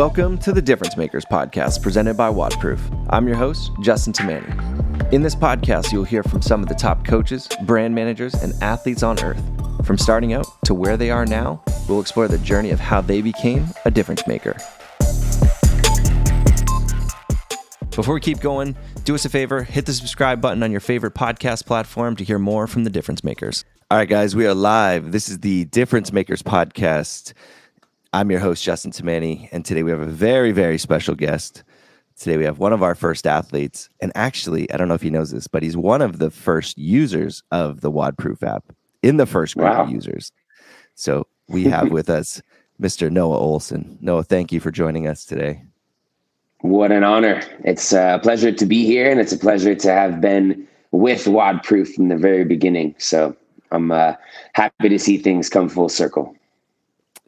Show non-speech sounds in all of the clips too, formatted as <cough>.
Welcome to the Difference Makers podcast presented by WODProof. I'm your host, Justin Tamani. In this podcast, you'll hear from some of the top coaches, brand managers, and athletes on earth. From starting out to where they are now, we'll explore the journey of how they became a difference maker. Before we keep going, do us a favor hit the subscribe button on your favorite podcast platform to hear more from the difference makers. All right, guys, we are live. This is the Difference Makers podcast. I'm your host, Justin Tamani, and today we have a very, very special guest. Today we have one of our first athletes, and actually, I don't know if he knows this, but he's one of the first users of the WODProof app in the first group wow. of users. So we have <laughs> with us Mr. Noah Ohlsen. Noah, thank you for joining us today. What an honor. It's a pleasure to be here, and it's a pleasure to have been with WODProof from the very beginning. So I'm uh, happy to see things come full circle.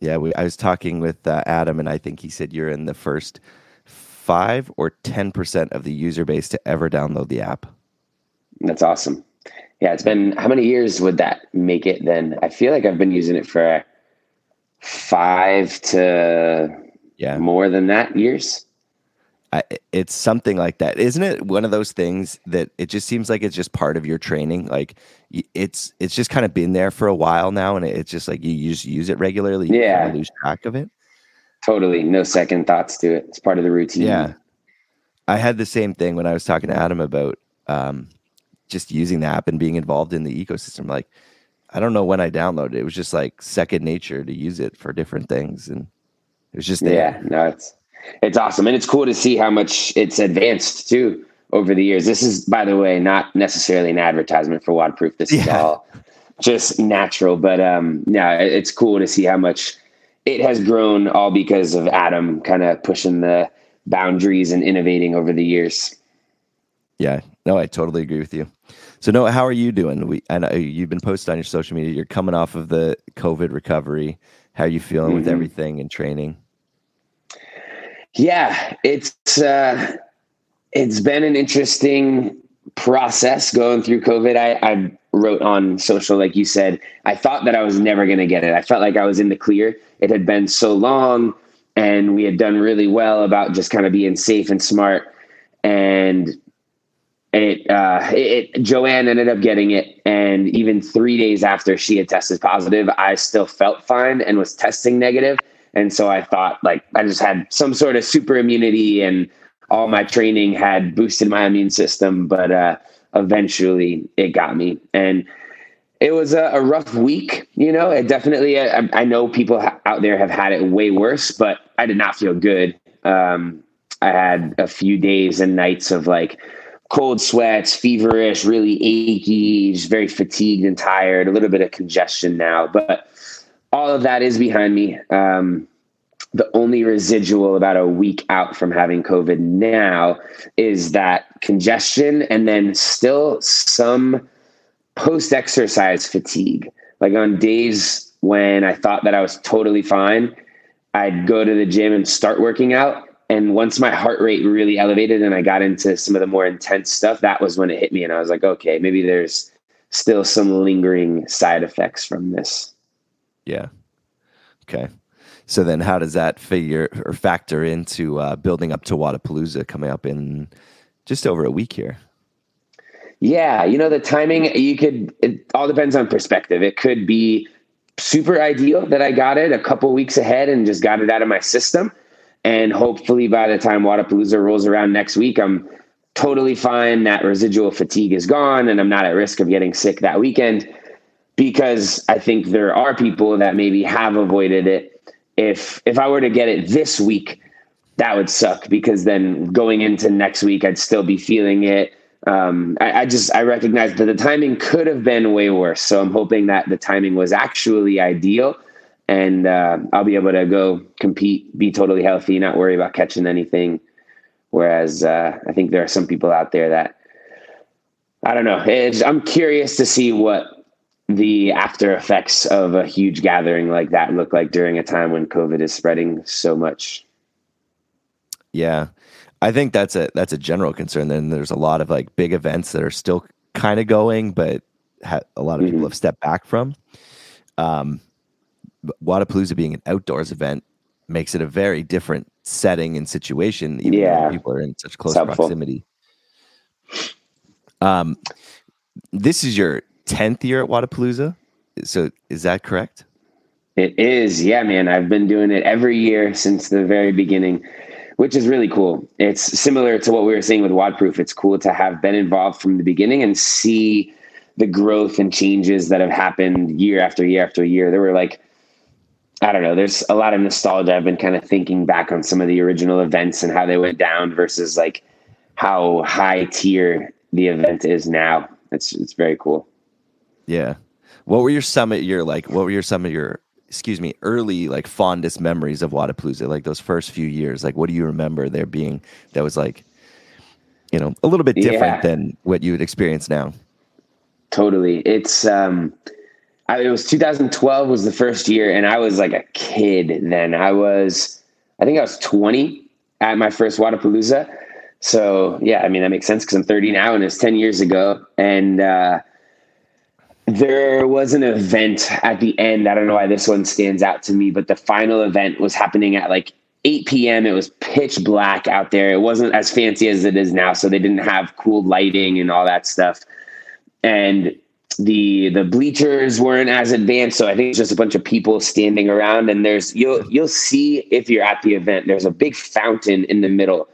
Yeah, we, I was talking with uh, Adam, and I think he said you're in the first five or ten percent of the user base to ever download the app. That's awesome. Yeah, it's been how many years would that make it? Then I feel like I've been using it for five to yeah more than that years. I, it's something like that, isn't it? One of those things that it just seems like it's just part of your training. Like it's it's just kind of been there for a while now, and it's just like you just use it regularly. You yeah, lose track of it. Totally, no second thoughts to it. It's part of the routine. Yeah, I had the same thing when I was talking to Adam about um, just using the app and being involved in the ecosystem. Like, I don't know when I downloaded it. It was just like second nature to use it for different things, and it was just there. yeah. No, it's it's awesome, and it's cool to see how much it's advanced too over the years. This is, by the way, not necessarily an advertisement for WODProof. This is all just natural, but um, yeah, it's cool to see how much it has grown, all because of Adam kind of pushing the boundaries and innovating over the years. Yeah, no, I totally agree with you. So, Noah, how are you doing? We, I know you've been posting on your social media. You're coming off of the COVID recovery. How are you feeling mm-hmm. with everything and training? Yeah, it's uh, it's been an interesting process going through COVID. I, I wrote on social, like you said, I thought that I was never going to get it. I felt like I was in the clear. It had been so long, and we had done really well about just kind of being safe and smart. And it, uh, it, it, Joanne ended up getting it, and even three days after she had tested positive, I still felt fine and was testing negative. And so I thought like I just had some sort of super immunity and all my training had boosted my immune system, but uh, eventually it got me. And it was a, a rough week, you know. It definitely, I, I know people out there have had it way worse, but I did not feel good. Um, I had a few days and nights of like cold sweats, feverish, really achy, just very fatigued and tired, a little bit of congestion now, but all of that is behind me. Um, the only residual about a week out from having COVID now is that congestion and then still some post exercise fatigue. Like on days when I thought that I was totally fine, I'd go to the gym and start working out. And once my heart rate really elevated and I got into some of the more intense stuff, that was when it hit me. And I was like, okay, maybe there's still some lingering side effects from this. Yeah. Okay. So then, how does that figure or factor into uh, building up to Wodapalooza coming up in just over a week here? Yeah, you know the timing. You could. It all depends on perspective. It could be super ideal that I got it a couple weeks ahead and just got it out of my system, and hopefully by the time Wodapalooza rolls around next week, I'm totally fine. That residual fatigue is gone, and I'm not at risk of getting sick that weekend because I think there are people that maybe have avoided it. If if I were to get it this week, that would suck because then going into next week, I'd still be feeling it. Um, I, I, just I recognize that the timing could have been way worse. So I'm hoping that the timing was actually ideal, and uh, I'll be able to go compete, be totally healthy, not worry about catching anything. Whereas uh, I think there are some people out there that I don't know. I'm curious to see what the after effects of a huge gathering like that look like during a time when COVID is spreading so much. Yeah. I think that's a that's a general concern. Then there's a lot of like big events that are still kind of going, but ha- a lot of people mm-hmm. have stepped back from. Um, Wodapalooza being an outdoors event makes it a very different setting and situation, even Yeah. people are in such close proximity. Um, this is your tenth year at Wodapalooza, so is that correct? It is, yeah, man. I've been doing it every year since the very beginning, which is really cool. It's similar to what we were saying with WODProof. It's cool to have been involved from the beginning and see the growth and changes that have happened year after year after year. There were like, I don't know, there's a lot of nostalgia. I've been kind of thinking back on some of the original events and how they went down versus like how high tier the event is now. It's it's very cool. Yeah. What were your of your like? What were your some of your excuse me early like fondest memories of Wodapalooza? Like those first few years. Like what do you remember there being that was like, you know, a little bit different Yeah. than what you would experience now? Totally. It's um I, it was 2012 was the first year and I was like a kid then. I was I think I was 20 at my first Wodapalooza. So, yeah, I mean that makes sense cuz I'm 30 now and it's 10 years ago and uh there was an event at the end. I don't know why this one stands out to me, but the final event was happening at like 8 p.m. It was pitch black out there. It wasn't as fancy as it is now, so they didn't have cool lighting and all that stuff. And the the bleachers weren't as advanced, so I think it's just a bunch of people standing around. And there's you'll you'll see if you're at the event. There's a big fountain in the middle.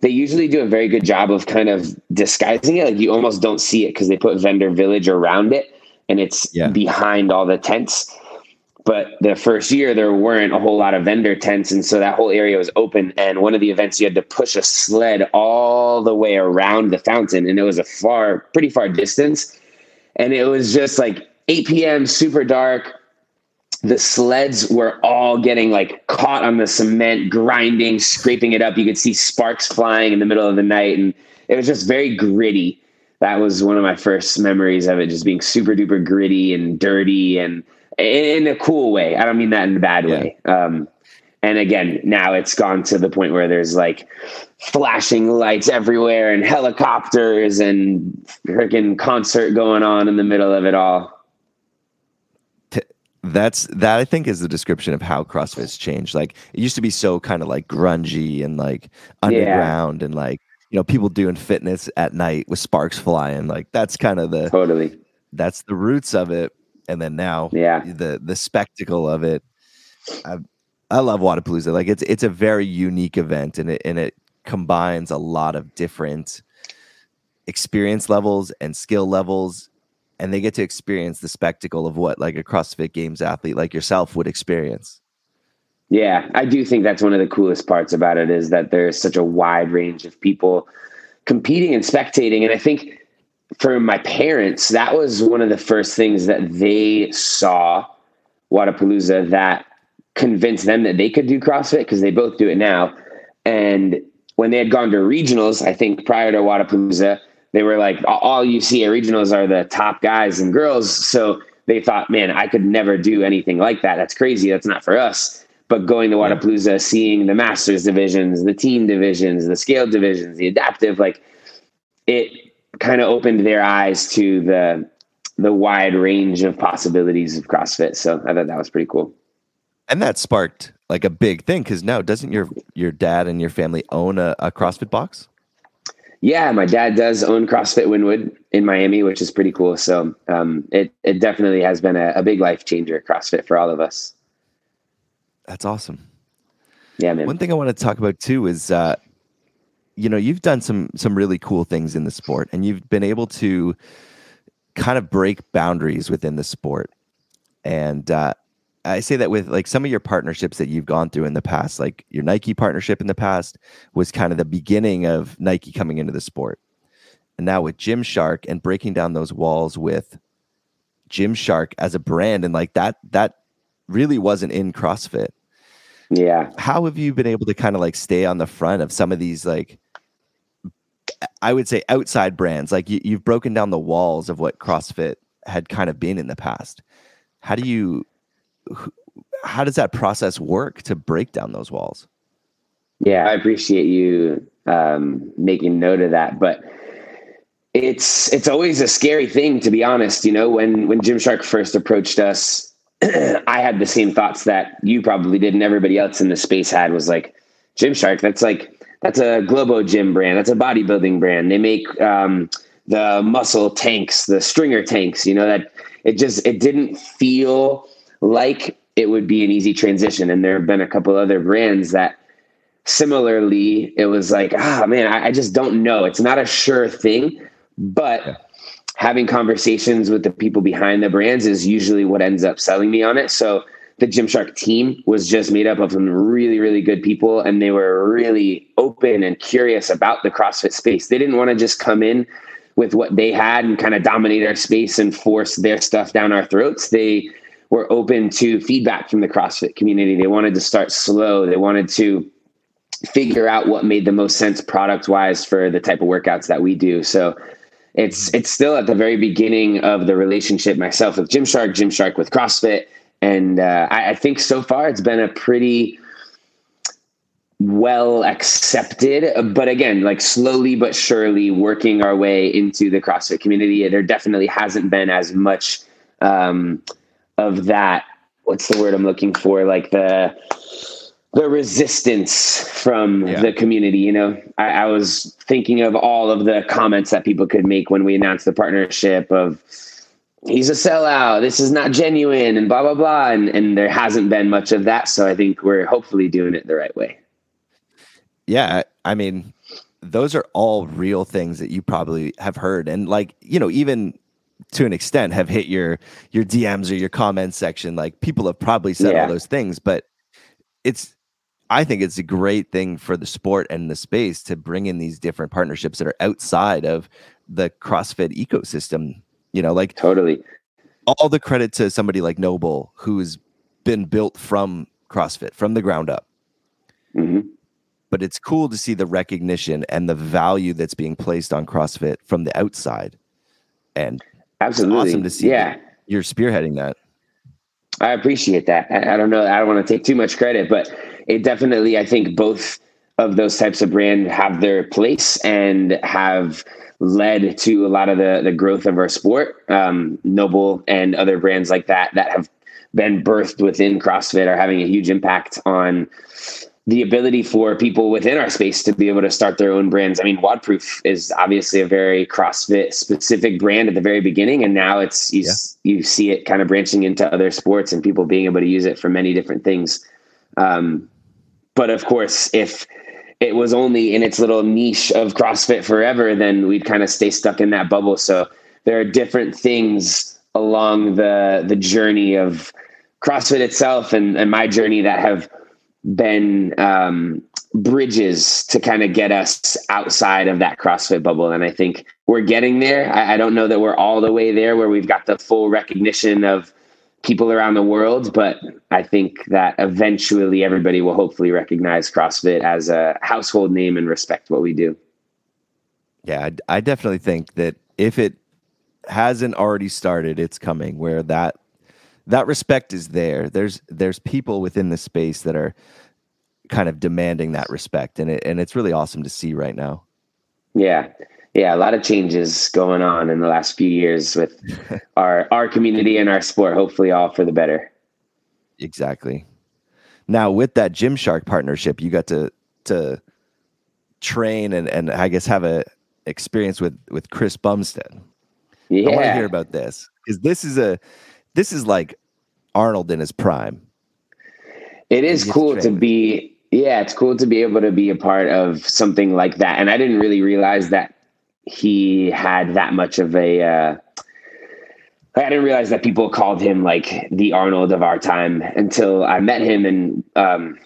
They usually do a very good job of kind of disguising it. Like you almost don't see it because they put vendor village around it, and it's Yeah. behind all the tents. But the first year there weren't a whole lot of vendor tents, and so that whole area was open. And one of the events you had to push a sled all the way around the fountain, and it was a far, pretty far distance. And it was just like 8 p.m., super dark. The sleds were all getting like caught on the cement, grinding, scraping it up. You could see sparks flying in the middle of the night, and it was just very gritty. That was one of my first memories of it, just being super duper gritty and dirty and in, a cool way. I don't mean that in a bad Yeah. way. Um, and again, now it's gone to the point where there's like flashing lights everywhere and helicopters and freaking concert going on in the middle of it all. That's that I think is the description of how CrossFit's changed. Like it used to be so kind of like grungy and like underground and like you know people doing fitness at night with sparks flying. Like that's kind of the Totally. that's the roots of it. And then now Yeah. the the spectacle of it. I I love Wodapalooza. Like it's it's a very unique event and it and it combines a lot of different experience levels and skill levels and they get to experience the spectacle of what like a CrossFit Games athlete like yourself would experience. Yeah, I do think that's one of the coolest parts about it is that there's such a wide range of people competing and spectating. And I think for my parents, that was one of the first things that they saw Wodapalooza that convinced them that they could do CrossFit because they both do it now. And when they had gone to regionals, I think prior to Wodapalooza, they were like, all- you see at regionals are the top guys and girls. So they thought, man, I could never do anything like that. That's crazy. That's not for us. But going to Wodapalooza, seeing the masters divisions, the team divisions, the scale divisions, the adaptive, like it kind of opened their eyes to the the wide range of possibilities of CrossFit. So I thought that was pretty cool. And that sparked like a big thing because now doesn't your your dad and your family own a, a CrossFit box? Yeah, my dad does own CrossFit Wynwood in Miami, which is pretty cool. So um, it it definitely has been a, a big life changer, CrossFit for all of us. That's awesome. Yeah, man. One thing I want to talk about too is, uh, you know, you've done some some really cool things in the sport, and you've been able to kind of break boundaries within the sport. And uh, I say that with like some of your partnerships that you've gone through in the past, like your Nike partnership in the past was kind of the beginning of Nike coming into the sport, and now with Gymshark and breaking down those walls with Gymshark as a brand, and like that that really wasn't in CrossFit Yeah. how have you been able to kind of like stay on the front of some of these like i would say outside brands like you, you've broken down the walls of what crossfit had kind of been in the past how do you how does that process work to break down those walls Yeah, I appreciate you um, making note of that, but it's it's always a scary thing to be honest. You know, when when Gymshark first approached us, I had the same thoughts that you probably did, and everybody else in the space had was like, Gymshark, that's like that's a Globo Gym brand. That's a bodybuilding brand. They make um, the muscle tanks, the stringer tanks. You know that it just it didn't feel like it would be an easy transition. And there have been a couple other brands that similarly it was like, ah man, I, I just don't know. It's not a sure thing, but. Having conversations with the people behind the brands is usually what ends up selling me on it. So the Gymshark team was just made up of some really, really good people, and they were really open and curious about the CrossFit space. They didn't want to just come in with what they had and kind of dominate our space and force their stuff down our throats. They were open to feedback from the CrossFit community. They wanted to start slow. They wanted to figure out what made the most sense product wise for the type of workouts that we do. So it's it's still at the very beginning of the relationship myself with Gymshark, Gymshark with CrossFit. And uh, I, I, think so far it's been a pretty well accepted but again like slowly but surely working our way into the crossfit community. There definitely hasn't been as much um, of that what's the word i'm looking for? Like the the resistance from yeah. the community you know I, I was thinking of all of the comments that people could make when we announced the partnership of he's a sellout. This is not genuine, and blah blah blah. And and there hasn't been much of that. So I think we're hopefully doing it the right way. Yeah, I mean, those are all real things that you probably have heard, and like you know, even to an extent, have hit your your DMs or your comments section. Like people have probably said yeah. all those things, but it's. I think it's a great thing for the sport and the space to bring in these different partnerships that are outside of the CrossFit ecosystem you know, like totally all the credit to somebody like NOBULL, who's been built from CrossFit from the ground up. Mm-hmm. But it's cool to see the recognition and the value that's being placed on CrossFit from the outside. And absolutely awesome to see yeah. you're spearheading that. I appreciate that. I, I don't know. I don't want to take too much credit, but it definitely, I think both of those types of brand have their place and have led to a lot of the the growth of our sport. Um, NOBULL and other brands like that that have been birthed within CrossFit are having a huge impact on the ability for people within our space to be able to start their own brands. I mean, WODProof is obviously a very CrossFit specific brand at the very beginning, and now it's you, yeah. you see it kind of branching into other sports and people being able to use it for many different things. Um, but of course, if it was only in its little niche of CrossFit forever, then we'd kind of stay stuck in that bubble. So there are different things along the the journey of CrossFit itself and, and my journey that have been um, bridges to kind of get us outside of that CrossFit bubble. And I think we're getting there. I, I don't know that we're all the way there where we've got the full recognition of people around the world, but I think that eventually everybody will hopefully recognize CrossFit as a household name and respect what we do. Yeah, I, I definitely think that if it hasn't already started, it's coming where that that respect is there. There's there's people within the space that are kind of demanding that respect and it, and it's really awesome to see right now. Yeah yeah, a lot of changes going on in the last few years with <laughs> our our community and our sport. Hopefully, all for the better. Exactly. Now, with that Gymshark partnership, you got to to train and and I guess have a experience with with Chris Bumstead. Yeah, I want to hear about this because this is a this is like Arnold in his prime. It is cool to, to be yeah, it's cool to be able to be a part of something like that. And I didn't really realize that he had that much of a. Uh, I didn't realize that people called him like the Arnold of our time until I met him and um,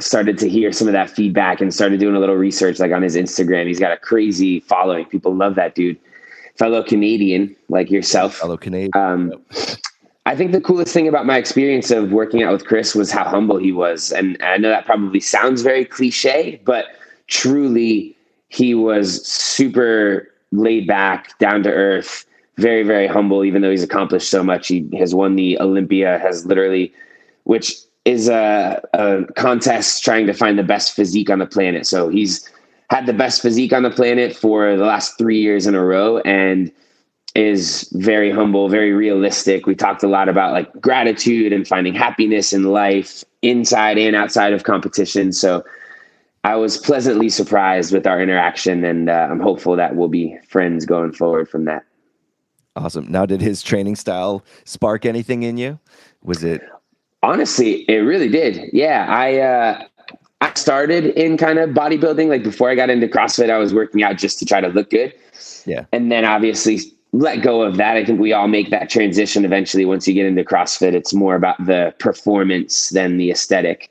started to hear some of that feedback and started doing a little research like on his Instagram. He's got a crazy following. People love that dude. Fellow Canadian like yourself. Fellow Canadian. Um, I think the coolest thing about my experience of working out with Chris was how humble he was. And I know that probably sounds very cliche, but truly he was super laid back, down to earth, very, very humble, even though he's accomplished so much. He has won the Olympia, has literally, which is a, a contest trying to find the best physique on the planet. So he's had the best physique on the planet for the last three years in a row and is very humble, very realistic. We talked a lot about like gratitude and finding happiness in life inside and outside of competition. So I was pleasantly surprised with our interaction, and uh, I'm hopeful that we'll be friends going forward from that. Awesome. Now, did his training style spark anything in you? Was it? Honestly, it really did. Yeah, I uh, I started in kind of bodybuilding. Like before I got into CrossFit, I was working out just to try to look good. Yeah, and then obviously let go of that. I think we all make that transition eventually. Once you get into CrossFit, it's more about the performance than the aesthetic.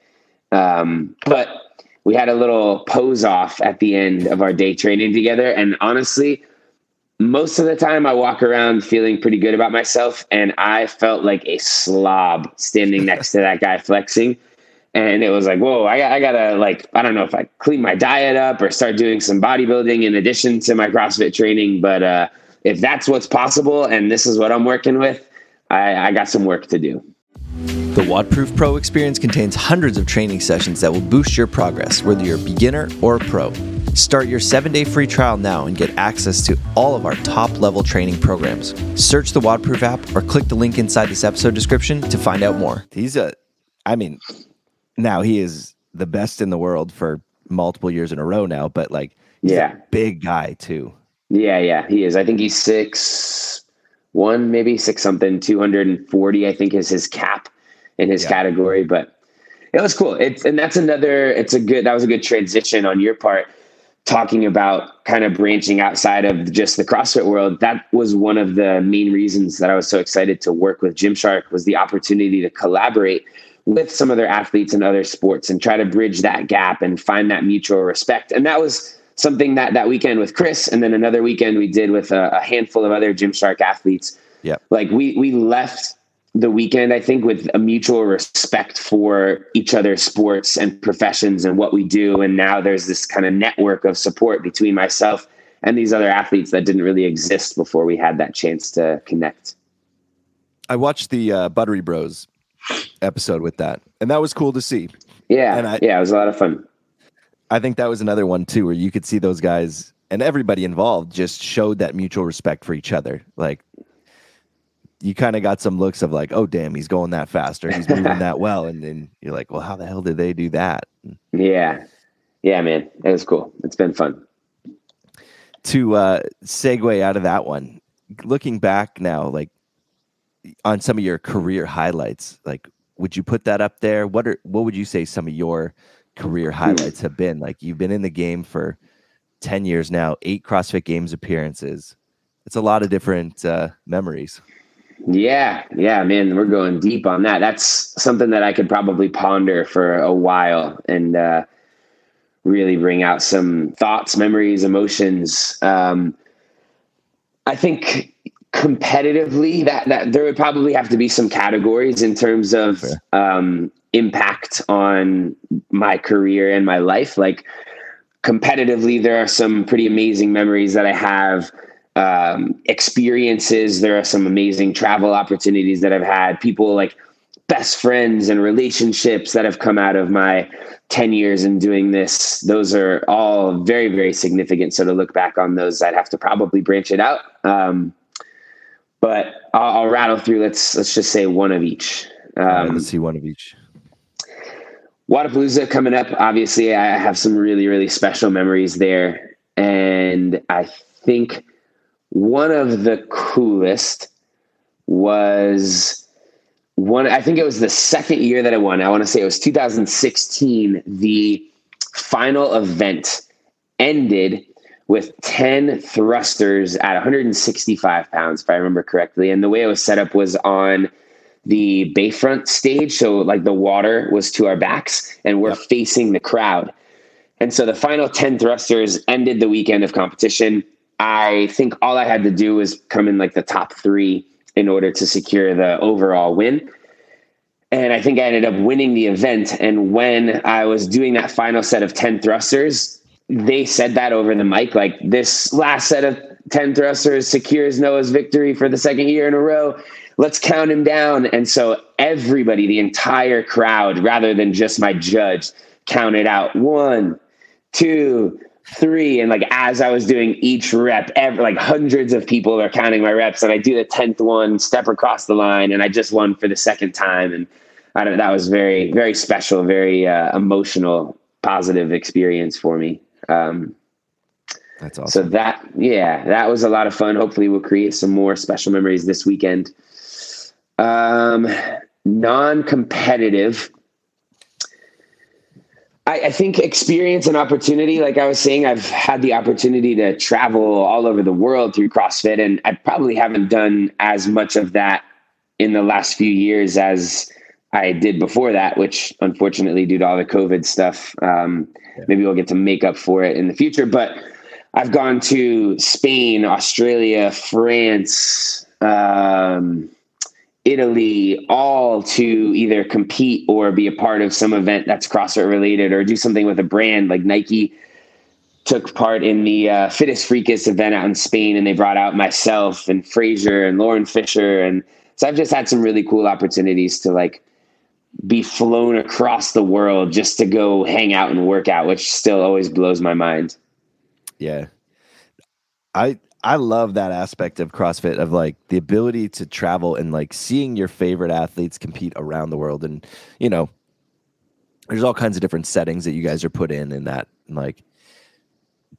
Um, but we had a little pose off at the end of our day training together, and honestly most of the time I walk around feeling pretty good about myself. And I felt like a slob standing <laughs> next to that guy flexing. And it was like, whoa, I, I gotta like, I don't know if I clean my diet up or start doing some bodybuilding in addition to my CrossFit training. But uh, if that's what's possible and this is what I'm working with, I, I got some work to do. The WODProof Pro experience contains hundreds of training sessions that will boost your progress, whether you're a beginner or a pro. Start your seven day free trial now and get access to all of our top level training programs. Search the WODProof app or click the link inside this episode description to find out more. He's a, I mean, now he is the best in the world for multiple years in a row now, but like, yeah, big guy too. Yeah, yeah, he is. I think he's six one, maybe six something, 240, I think is his cap in his yeah. category. But it was cool. It's and that's another. It's a good. That was a good transition on your part, talking about kind of branching outside of just the CrossFit world. That was one of the main reasons that I was so excited to work with Gymshark was the opportunity to collaborate with some other athletes in other sports and try to bridge that gap and find that mutual respect. And that was something that that weekend with Chris, and then another weekend we did with a, a handful of other Gymshark athletes. Yeah, like we we left the weekend, I think, with a mutual respect for each other's sports and professions and what we do. And now there's this kind of network of support between myself and these other athletes that didn't really exist before we had that chance to connect. I watched the uh, Buttery Bros episode with that, and that was cool to see. Yeah, and I, yeah, it was a lot of fun. I think that was another one too, where you could see those guys and everybody involved just showed that mutual respect for each other. Like you kind of got some looks of like, oh damn, he's going that fast or he's moving that well, and then you're like, well, how the hell did they do that? Yeah, yeah, man, it was cool. It's been fun. To uh, segue out of that one, looking back now, like on some of your career highlights, like would you put that up there? What are what would you say some of your career highlights have been? Like you've been in the game for ten years now, eight CrossFit Games appearances. It's a lot of different uh, memories. Yeah, yeah, man, we're going deep on that. That's something that I could probably ponder for a while and uh, really bring out some thoughts, memories, emotions. Um, I think competitively that that there would probably have to be some categories in terms of um, impact on my career and my life. Like competitively, there are some pretty amazing memories that I have um, experiences. There are some amazing travel opportunities that I've had. People like best friends and relationships that have come out of my 10 years in doing this. Those are all very, very significant. So to look back on those, I'd have to probably branch it out. Um, but I'll, I'll, rattle through. Let's let's just say one of each. Um, right, let's see one of each. Wodapalooza coming up. Obviously, I have some really really special memories there, and I think one of the coolest was one i think it was the second year that i won i want to say it was 2016 the final event ended with 10 thrusters at 165 pounds if i remember correctly and the way it was set up was on the bayfront stage so like the water was to our backs and we're yep. facing the crowd and so the final 10 thrusters ended the weekend of competition I think all I had to do was come in like the top three in order to secure the overall win. And I think I ended up winning the event. And when I was doing that final set of 10 thrusters, they said that over the mic like, this last set of 10 thrusters secures Noah's victory for the second year in a row. Let's count him down. And so everybody, the entire crowd, rather than just my judge, counted out one, two, three and like as i was doing each rep every, like hundreds of people are counting my reps and i do the 10th one step across the line and i just won for the second time and i don't that was very very special very uh, emotional positive experience for me. Um, That's awesome. so that, yeah, that was a lot of fun. Hopefully, we'll create some more special memories this weekend. Um, non-competitive. I, I think experience and opportunity. Like I was saying, I've had the opportunity to travel all over the world through CrossFit, and I probably haven't done as much of that in the last few years as I did before that, which unfortunately, due to all the COVID stuff, um, yeah. maybe we'll get to make up for it in the future. But I've gone to Spain, Australia, France, um, Italy, all to either compete or be a part of some event that's CrossFit related or do something with a brand like Nike took part in the uh, Fittest Freakist event out in Spain, and they brought out myself and Fraser and Lauren Fisher, and so I've just had some really cool opportunities to like be flown across the world just to go hang out and work out, which still always blows my mind. Yeah, I I love that aspect of CrossFit of like the ability to travel and like seeing your favorite athletes compete around the world. And, you know, there's all kinds of different settings that you guys are put in and that and like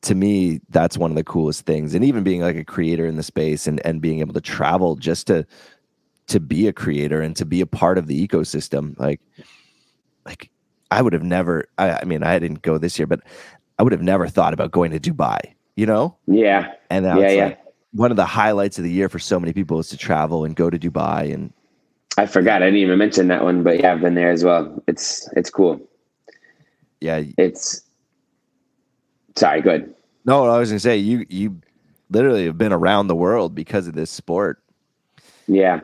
to me, that's one of the coolest things. And even being like a creator in the space and, and being able to travel just to to be a creator and to be a part of the ecosystem, like like I would have never I, I mean, I didn't go this year, but I would have never thought about going to Dubai you know? Yeah. And yeah, yeah. Like one of the highlights of the year for so many people is to travel and go to Dubai and I forgot I didn't even mention that one, but yeah, I've been there as well. It's it's cool. Yeah. It's sorry, good. No, I was gonna say you you literally have been around the world because of this sport. Yeah.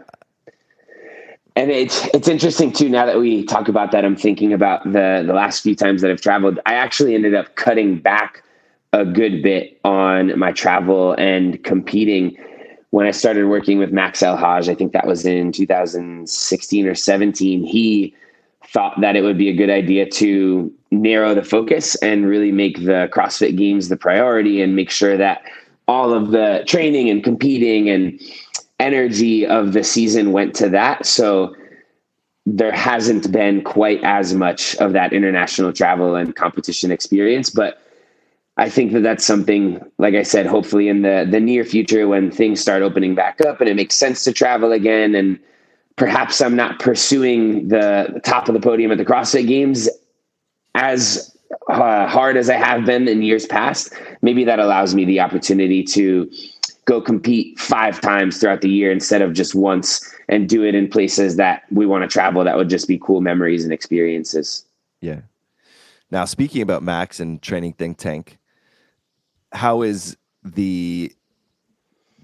And it's it's interesting too. Now that we talk about that, I'm thinking about the the last few times that I've traveled. I actually ended up cutting back a good bit on my travel and competing when I started working with Max El-Hage. I think that was in 2016 or 17. He thought that it would be a good idea to narrow the focus and really make the CrossFit Games the priority and make sure that all of the training and competing and energy of the season went to that. So there hasn't been quite as much of that international travel and competition experience, but I think that that's something, like I said, hopefully in the the near future when things start opening back up and it makes sense to travel again, and perhaps I'm not pursuing the top of the podium at the CrossFit Games as uh, hard as I have been in years past. Maybe that allows me the opportunity to go compete five times throughout the year instead of just once and do it in places that we want to travel that would just be cool memories and experiences. Yeah. Now, speaking about Max and training Think Tank, how is the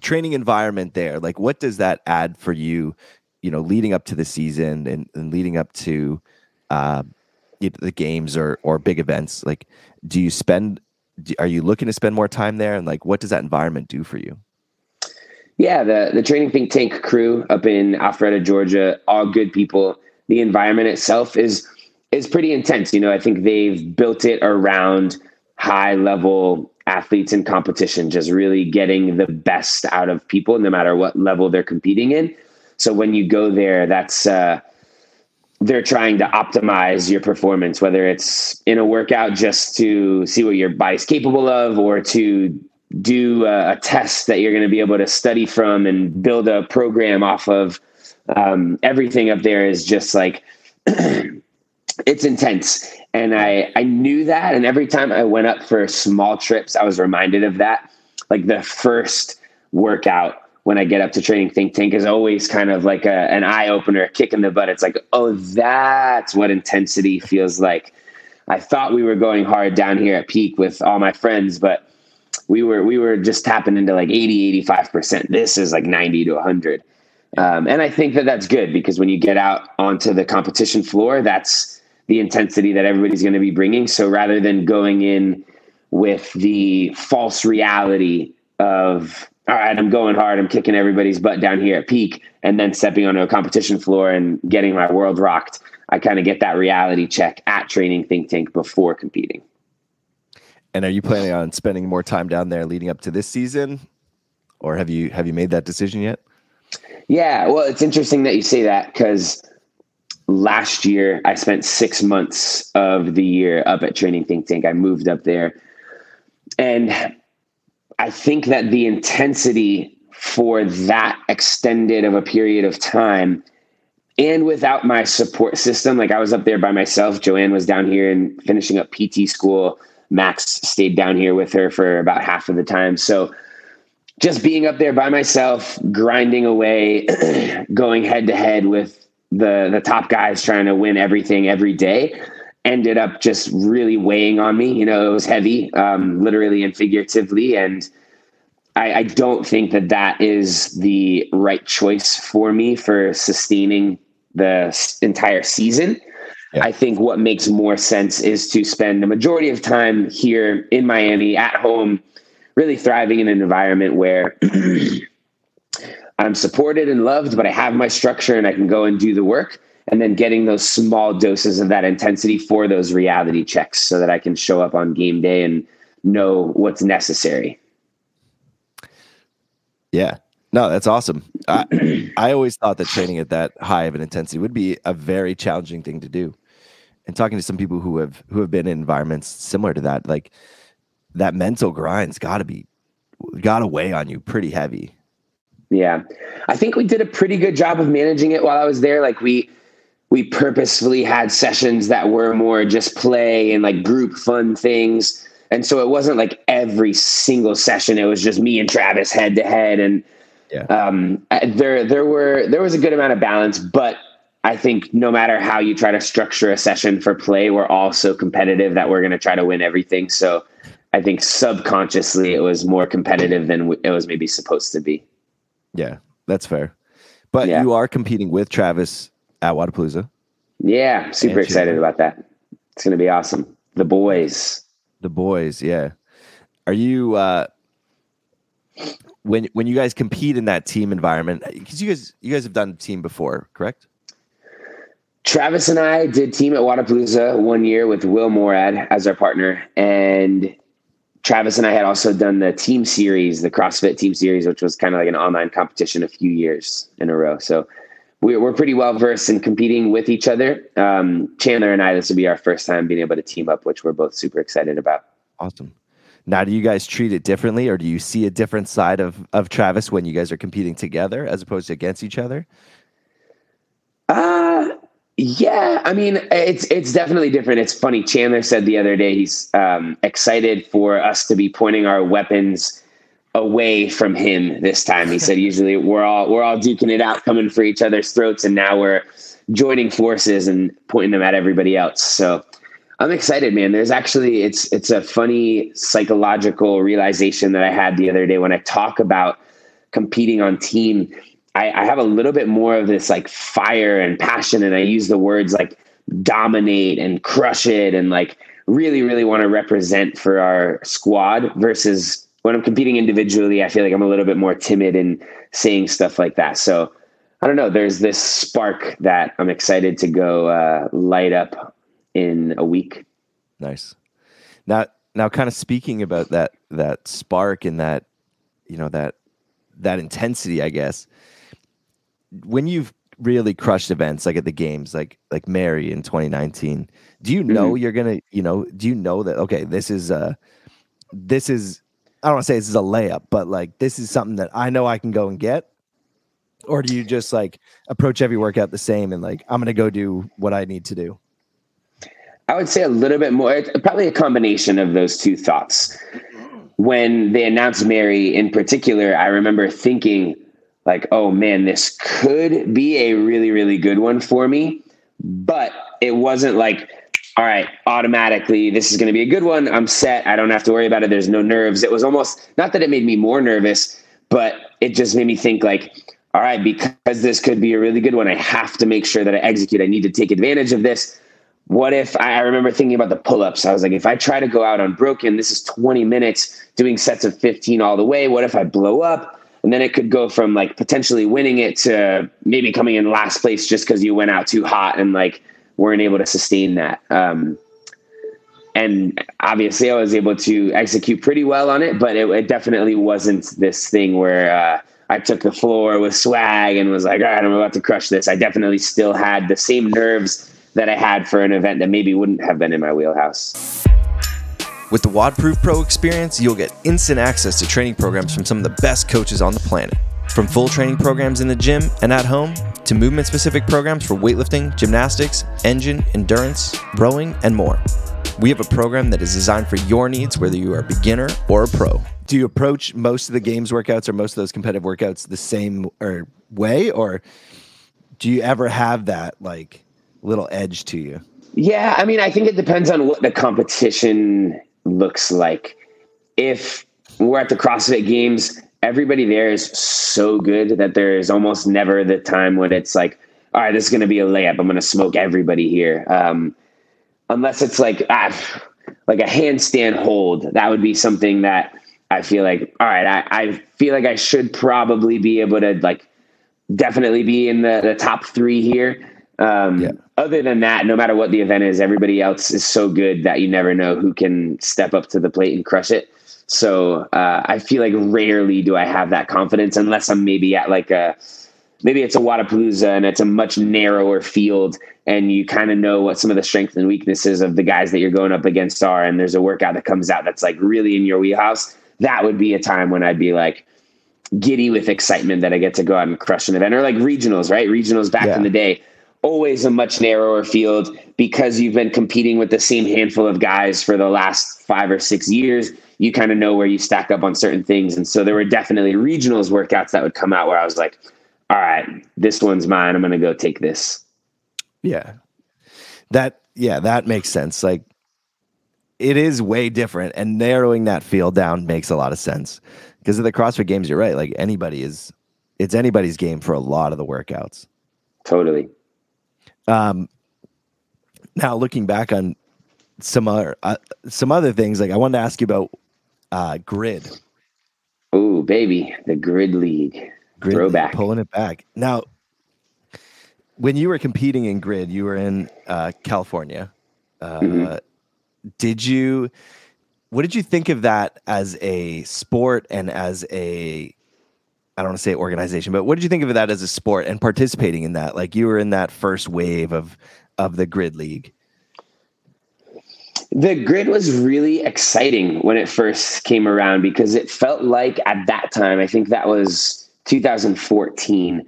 training environment there? Like, what does that add for you? You know, leading up to the season and, and leading up to uh, the games or or big events. Like, do you spend? Are you looking to spend more time there? And like, what does that environment do for you? Yeah, the the training think tank crew up in Alpharetta, Georgia, all good people. The environment itself is is pretty intense. You know, I think they've built it around high level athletes in competition, just really getting the best out of people, no matter what level they're competing in. So when you go there, that's uh, they're trying to optimize your performance, whether it's in a workout just to see what your body's capable of, or to do a, a test that you're going to be able to study from and build a program off of. Um, everything up there is just like <clears throat> it's intense and I, I knew that. And every time I went up for small trips, I was reminded of that. Like the first workout when I get up to training think tank is always kind of like a, an eye opener, a kick in the butt. It's like, oh, that's what intensity feels like. I thought we were going hard down here at peak with all my friends, but we were, we were just tapping into like 80, 85%. This is like 90 to 100. Um, and I think that that's good because when you get out onto the competition floor, that's, the intensity that everybody's going to be bringing. So rather than going in with the false reality of, all right, I'm going hard, I'm kicking everybody's butt down here at peak, and then stepping onto a competition floor and getting my world rocked, I kind of get that reality check at training think tank before competing. And are you planning on spending more time down there leading up to this season? Or have you have you made that decision yet? Yeah, well, it's interesting that you say that because last year, I spent six months of the year up at Training Think Tank. I moved up there. And I think that the intensity for that extended of a period of time and without my support system, like I was up there by myself, Joanne was down here and finishing up PT school. Max stayed down here with her for about half of the time. So just being up there by myself, grinding away, <clears throat> going head to head with the the top guys trying to win everything every day ended up just really weighing on me. You know, it was heavy, um, literally and figuratively. And I, I don't think that that is the right choice for me for sustaining the entire season. Yeah. I think what makes more sense is to spend the majority of time here in Miami at home, really thriving in an environment where <clears throat> I'm supported and loved, but I have my structure and I can go and do the work. And then getting those small doses of that intensity for those reality checks so that I can show up on game day and know what's necessary. Yeah. No, that's awesome. I, <clears throat> I always thought that training at that high of an intensity would be a very challenging thing to do. And talking to some people who have who have been in environments similar to that, like that mental grind's got to be got to weigh on you pretty heavy. Yeah. I think we did a pretty good job of managing it while I was there. Like we we purposefully had sessions that were more just play and like group fun things. And so it wasn't like every single session. It was just me and Travis head to head. And yeah. um, there, there were, there was a good amount of balance, but I think no matter how you try to structure a session for play, we're all so competitive that we're going to try to win everything. So I think subconsciously it was more competitive than it was maybe supposed to be. Yeah, that's fair. But yeah. you are competing with Travis at Wodapalooza. Yeah, super excited about that. It's going to be awesome. The boys. The boys, yeah. Are you uh when when you guys compete in that team environment cuz you guys you guys have done team before, correct? Travis and I did team at Wodapalooza one year with Will Moorad as our partner and Travis and I had also done the team series, the CrossFit team series, which was kind of like an online competition a few years in a row. So we're, we're pretty well versed in competing with each other. Um, Chandler and I, this will be our first time being able to team up, which we're both super excited about. Awesome. Now, do you guys treat it differently, or do you see a different side of of Travis when you guys are competing together as opposed to against each other? Uh yeah, I mean it's it's definitely different. It's funny. Chandler said the other day he's um, excited for us to be pointing our weapons away from him this time. He said <laughs> usually we're all we're all duking it out, coming for each other's throats, and now we're joining forces and pointing them at everybody else. So I'm excited, man. There's actually it's it's a funny psychological realization that I had the other day when I talk about competing on team. I, I have a little bit more of this like fire and passion, and I use the words like dominate and crush it, and like really, really want to represent for our squad versus when I'm competing individually, I feel like I'm a little bit more timid in saying stuff like that. So I don't know. There's this spark that I'm excited to go uh, light up in a week. Nice. Now, now, kind of speaking about that that spark and that you know that that intensity, I guess. When you've really crushed events like at the games, like like Mary in 2019, do you know mm-hmm. you're gonna, you know, do you know that okay, this is uh this is I don't want to say this is a layup, but like this is something that I know I can go and get? Or do you just like approach every workout the same and like I'm gonna go do what I need to do? I would say a little bit more, probably a combination of those two thoughts. When they announced Mary in particular, I remember thinking, like, oh man, this could be a really, really good one for me. But it wasn't like, all right, automatically, this is going to be a good one. I'm set. I don't have to worry about it. There's no nerves. It was almost not that it made me more nervous, but it just made me think like, all right, because this could be a really good one, I have to make sure that I execute. I need to take advantage of this. What if I remember thinking about the pull ups? I was like, if I try to go out unbroken, this is 20 minutes doing sets of 15 all the way. What if I blow up? And then it could go from like potentially winning it to maybe coming in last place just because you went out too hot and like weren't able to sustain that. Um, and obviously, I was able to execute pretty well on it, but it, it definitely wasn't this thing where uh, I took the floor with swag and was like, all right, I'm about to crush this. I definitely still had the same nerves that I had for an event that maybe wouldn't have been in my wheelhouse. With the WODProof Pro experience, you'll get instant access to training programs from some of the best coaches on the planet. From full training programs in the gym and at home to movement specific programs for weightlifting, gymnastics, engine, endurance, rowing, and more. We have a program that is designed for your needs, whether you are a beginner or a pro. Do you approach most of the games workouts or most of those competitive workouts the same or way, or do you ever have that like little edge to you? Yeah, I mean, I think it depends on what the competition looks like. If we're at the CrossFit Games, everybody there is so good that there is almost never the time when it's like, all right, this is going to be a layup. I'm going to smoke everybody here. Um, unless it's like ah, like a handstand hold, that would be something that I feel like, all right, I, I feel like I should probably be able to like definitely be in the, the top three here. Um, yeah. Other than that, no matter what the event is, everybody else is so good that you never know who can step up to the plate and crush it. So uh, I feel like rarely do I have that confidence unless I'm maybe at like a maybe it's a Wodapalooza and it's a much narrower field and you kind of know what some of the strengths and weaknesses of the guys that you're going up against are and there's a workout that comes out that's like really in your wheelhouse that would be a time when I'd be like giddy with excitement that I get to go out and crush an event or like regionals, right? Regionals back yeah. in the day, always a much narrower field because you've been competing with the same handful of guys for the last five or six years. You kind of know where you stack up on certain things. And so there were definitely regionals workouts that would come out where I was like, all right, this one's mine. I'm going to go take this. Yeah. That, yeah, that makes sense. Like it is way different and narrowing that field down makes a lot of sense because of the CrossFit games. You're right. Like anybody is, it's anybody's game for a lot of the workouts. Totally. Um, now looking back on some other, uh, some other things, like I wanted to ask you about, uh, grid. Oh, baby, the grid league. Grid Throwback. League, pulling it back. Now, when you were competing in grid, you were in uh, California. Uh, mm-hmm did you what did you think of that as a sport and as a I don't want to say organization, but what did you think of that as a sport and participating in that? Like you were in that first wave of of the grid league. The grid was really exciting when it first came around because it felt like at that time, I think that was 2014,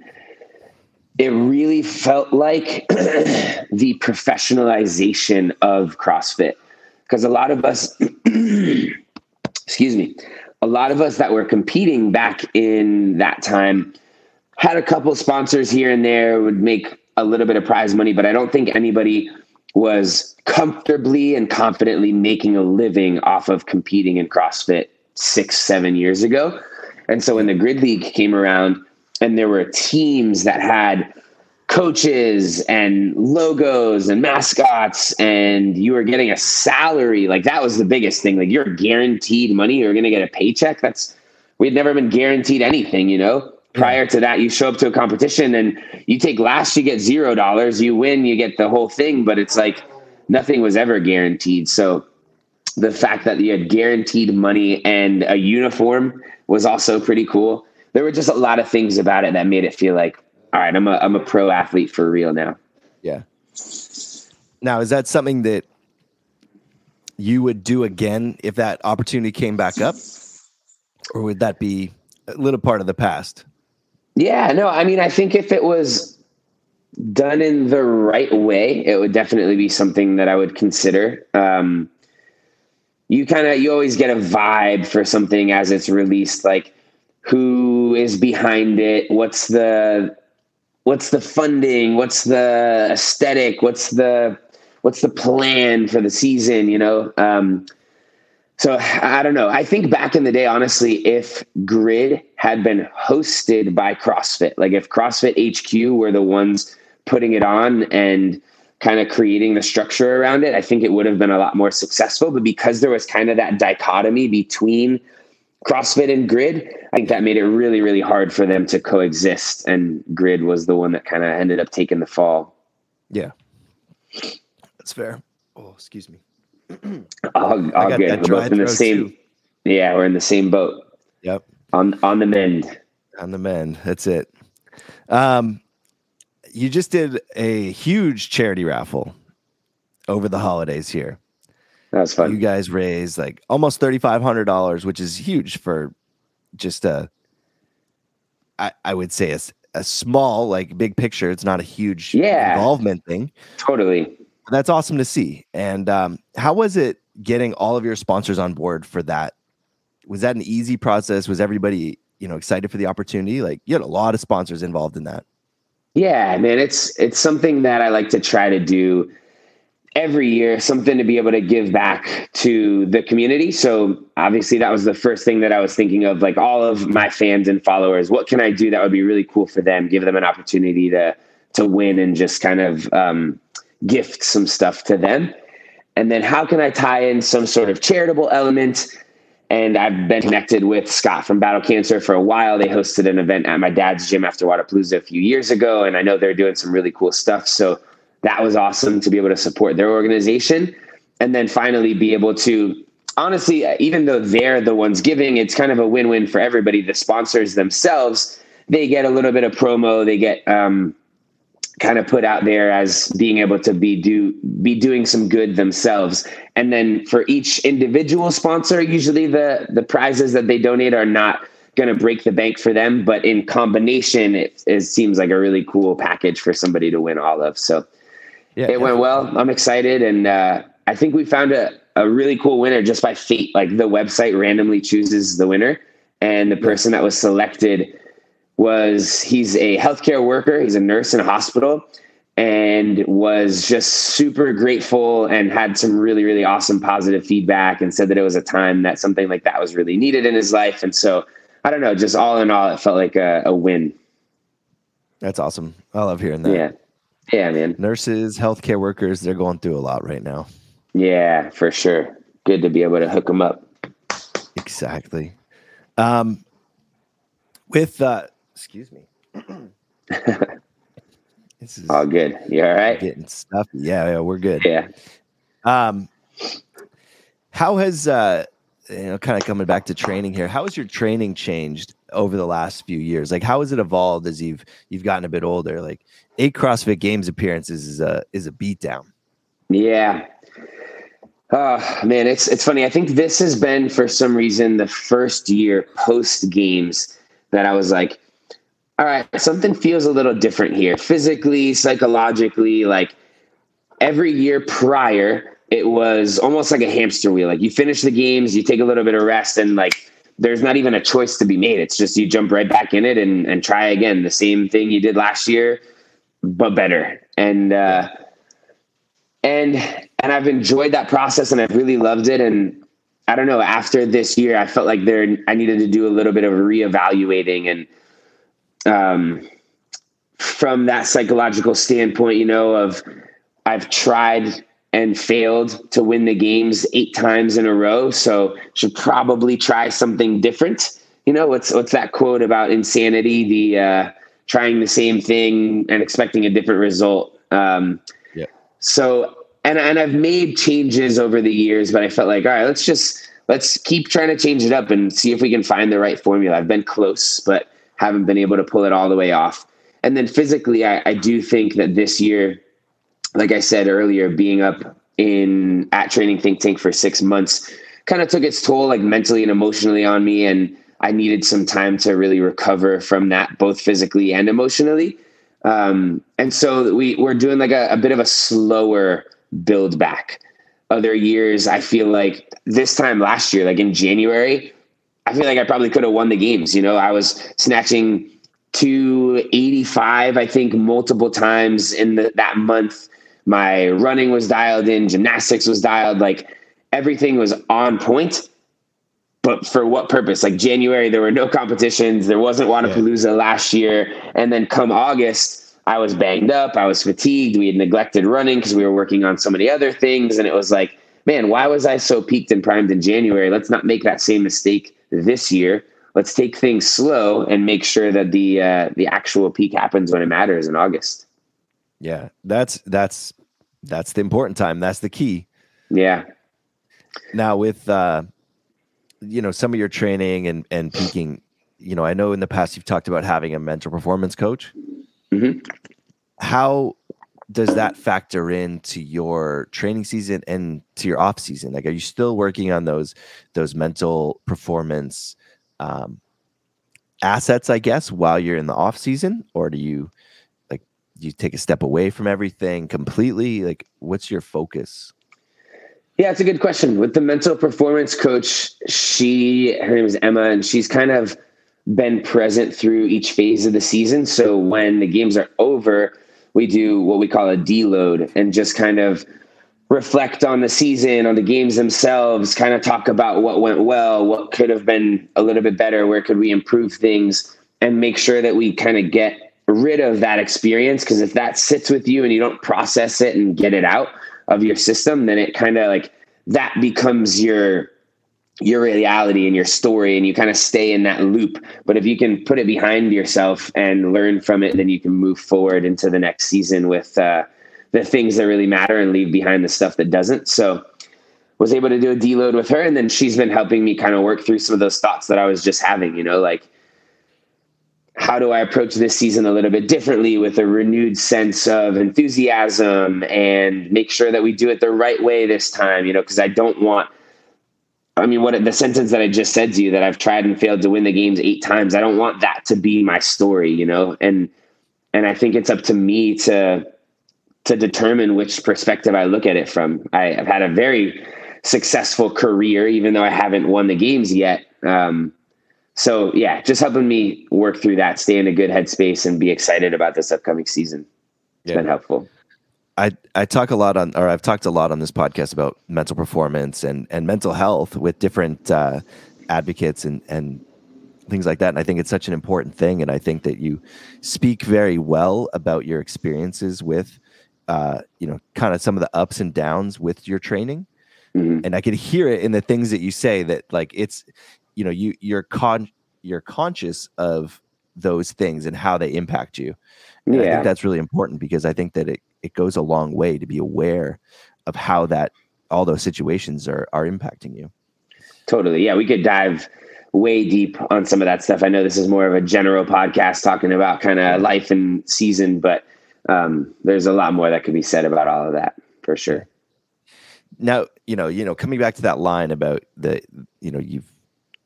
it really felt like <clears throat> the professionalization of CrossFit because a lot of us, <clears throat> excuse me, a lot of us that were competing back in that time had a couple sponsors here and there, would make a little bit of prize money, but I don't think anybody was comfortably and confidently making a living off of competing in CrossFit six, seven years ago. And so when the Grid League came around and there were teams that had coaches and logos and mascots and you were getting a salary. Like that was the biggest thing. Like you're guaranteed money. You're going to get a paycheck. That's we had never been guaranteed anything you know? Prior to that you show up to a competition and you take last you get zero dollars. You win you get the whole thing but it's like nothing was ever guaranteed. So the fact that you had guaranteed money and a uniform was also pretty cool. There were just a lot of things about it that made it feel like all right, I'm a I'm a pro athlete for real now. Yeah. Now, is that something that you would do again if that opportunity came back up, or would that be a little part of the past? Yeah, no, I mean, I think if it was done in the right way, it would definitely be something that I would consider. Um, you kind of you always get a vibe for something as it's released, like who is behind it, what's the what's the funding? What's the aesthetic? What's the what's the plan for the season you know? Um, so i don't know. I think back in the day honestly if grid had been hosted by crossfit like if crossfit hq were the ones putting it on and kind of creating the structure around it i think it would have been a lot more successful. But because there was kind of that dichotomy between CrossFit and Grid, I think that made it really, really hard for them to coexist. And Grid was the one that kind of ended up taking the fall. Yeah, that's fair. Oh, excuse me. <clears throat> all, all good. We're both in the same. Too. Yeah, we're in the same boat. Yep. On on the mend. On the mend. That's it. Um, you just did a huge charity raffle over the holidays here. That was fun. You guys raised like almost thirty five hundred dollars, which is huge for just a. I, I would say a, a small, like big picture. It's not a huge Yeah. involvement thing. totally. That's awesome to see. And um, how was it getting all of your sponsors on board for that? Was that an easy process? Was everybody, you know, excited for the opportunity? Like you had a lot of sponsors involved in that. Yeah, man, it's it's something that I like to try to do every year, something to be able to give back to the community. So obviously that was the first thing that I was thinking of, like all of my fans and followers, what can I do that would be really cool for them, give them an opportunity to to win and just kind of um, gift some stuff to them. And then how can I tie in some sort of charitable element? And I've been connected with Scott from Battle Cancer for a while. They hosted an event at my dad's gym after Wodapalooza a few years ago, and I know they're doing some really cool stuff. So that was awesome to be able to support their organization. And then finally be able to, honestly, even though they're the ones giving, it's kind of a win win for everybody. The sponsors themselves, they get a little bit of promo, they get, um, kind of put out there as being able to be do be doing some good themselves and then for each individual sponsor usually the the prizes that they donate are not going to break the bank for them but in combination it, it seems like a really cool package for somebody to win all of so Yeah, it went well. i'm excited and uh, i think we found a, a really cool winner just by fate. Like the website randomly chooses the winner and the person that was selected was he's a healthcare worker. He's a nurse in a hospital and was just super grateful and had some really really awesome positive feedback and said that it was a time that something like that was really needed in his life. And so i don't know just all in all it felt like a, a win. That's awesome. I love hearing that. yeah yeah man Nurses, healthcare workers, they're going through a lot right now. yeah for sure good to be able to hook them up Exactly. Um, with uh, excuse me. <laughs> this is all good you all right getting stuff. Yeah, yeah, we're good. yeah Um, how has uh, you know, kind of coming back to training here? How has your training changed over the last few years? Like, how has it evolved as you've you've gotten a bit older? Like, eight CrossFit Games appearances is a is a beatdown. Yeah. Oh man, it's it's funny. I think this has been for some reason the first year post games that I was like, all right, something feels a little different here. Physically, psychologically, like every year prior, it was almost like a hamster wheel. Like you finish the games, you take a little bit of rest, and like there's not even a choice to be made. It's just you jump right back in it and and try again. The same thing you did last year, but better. And uh and and I've enjoyed that process and I've really loved it. And I don't know, after this year, I felt like there I needed to do a little bit of reevaluating and um from that psychological standpoint, you know, of I've tried and failed to win the games eight times in a row, so should probably try something different. You know, what's what's that quote about insanity? The uh, trying the same thing and expecting a different result. Um, Yeah. So, and and I've made changes over the years, but I felt like, all right, let's just let's keep trying to change it up and see if we can find the right formula. I've been close, but haven't been able to pull it all the way off. And then physically, I, I do think that this year, like I said earlier, being up in at Training Think Tank for six months kind of took its toll, like mentally and emotionally on me. And I needed some time to really recover from that, both physically and emotionally. Um, and so we we're doing like a, a bit of a slower build back. Other years, I feel like this time last year, like in January, I feel like I probably could have won the games. You know, I was snatching 285, I think, multiple times in the, that month. My running was dialed in, gymnastics was dialed, like everything was on point. But for what purpose? Like January, there were no competitions. There wasn't Wodapalooza last year. And then come August, I was banged up. I was fatigued. We had neglected running because we were working on so many other things. And it was like, man, why was I so peaked and primed in January? Let's not make that same mistake this year. Let's take things slow and make sure that the uh, the actual peak happens when it matters in August. Yeah, that's that's that's the important time. That's the key. Yeah, Now with uh you know some of your training and and peaking, you know, I know in the past you've talked about having a mental performance coach. Mm-hmm. How does that factor into your training season and to your off season? Like, are you still working on those those mental performance um, assets, I guess, while you're in the off season, or do you like do you take a step away from everything completely? Like, what's your focus? Yeah, it's a good question. With the mental performance coach, she her name is Emma, and she's kind of been present through each phase of the season. So when the games are over, we do what we call a deload and just kind of reflect on the season, on the games themselves, kind of talk about what went well, what could have been a little bit better, where could we improve things, and make sure that we kind of get rid of that experience. Because if that sits with you and you don't process it and get it out of your system, then it kind of like that becomes your your reality and your story and you kind of stay in that loop. But if you can put it behind yourself and learn from it then you can move forward into the next season with uh, the things that really matter and leave behind the stuff that doesn't. So was able to do a deload with her and then she's been helping me kind of work through some of those thoughts that i was just having you know like how do I approach this season a little bit differently with a renewed sense of enthusiasm and make sure that we do it the right way this time, you know, because I don't want I mean, what the sentence that I just said to you that I've tried and failed to win the games eight times. I don't want that to be my story, you know. And and I think it's up to me to to determine which perspective I look at it from. I, have had a very successful career, even though I haven't won the games yet. Um, so yeah, just helping me work through that, stay in a good headspace, and be excited about this upcoming season. It's yeah. been helpful. I, I talk a lot on, or I've talked a lot on this podcast about mental performance and, and mental health with different uh, advocates and, and things like that. And I think it's such an important thing. And I think that you speak very well about your experiences with, uh, you know, kind of some of the ups and downs with your training. Mm-hmm. And I can hear it in the things that you say that like it's, you know, you you're con you're conscious of those things and how they impact you. And yeah. I think that's really important because I think that it it goes a long way to be aware of how that all those situations are are impacting you. Totally. Yeah, we could dive way deep on some of that stuff. I know this is more of a general podcast talking about kind of life and season, but um, there's a lot more that could be said about all of that for sure. Now, you know, you know, coming back to that line about the, you know, you've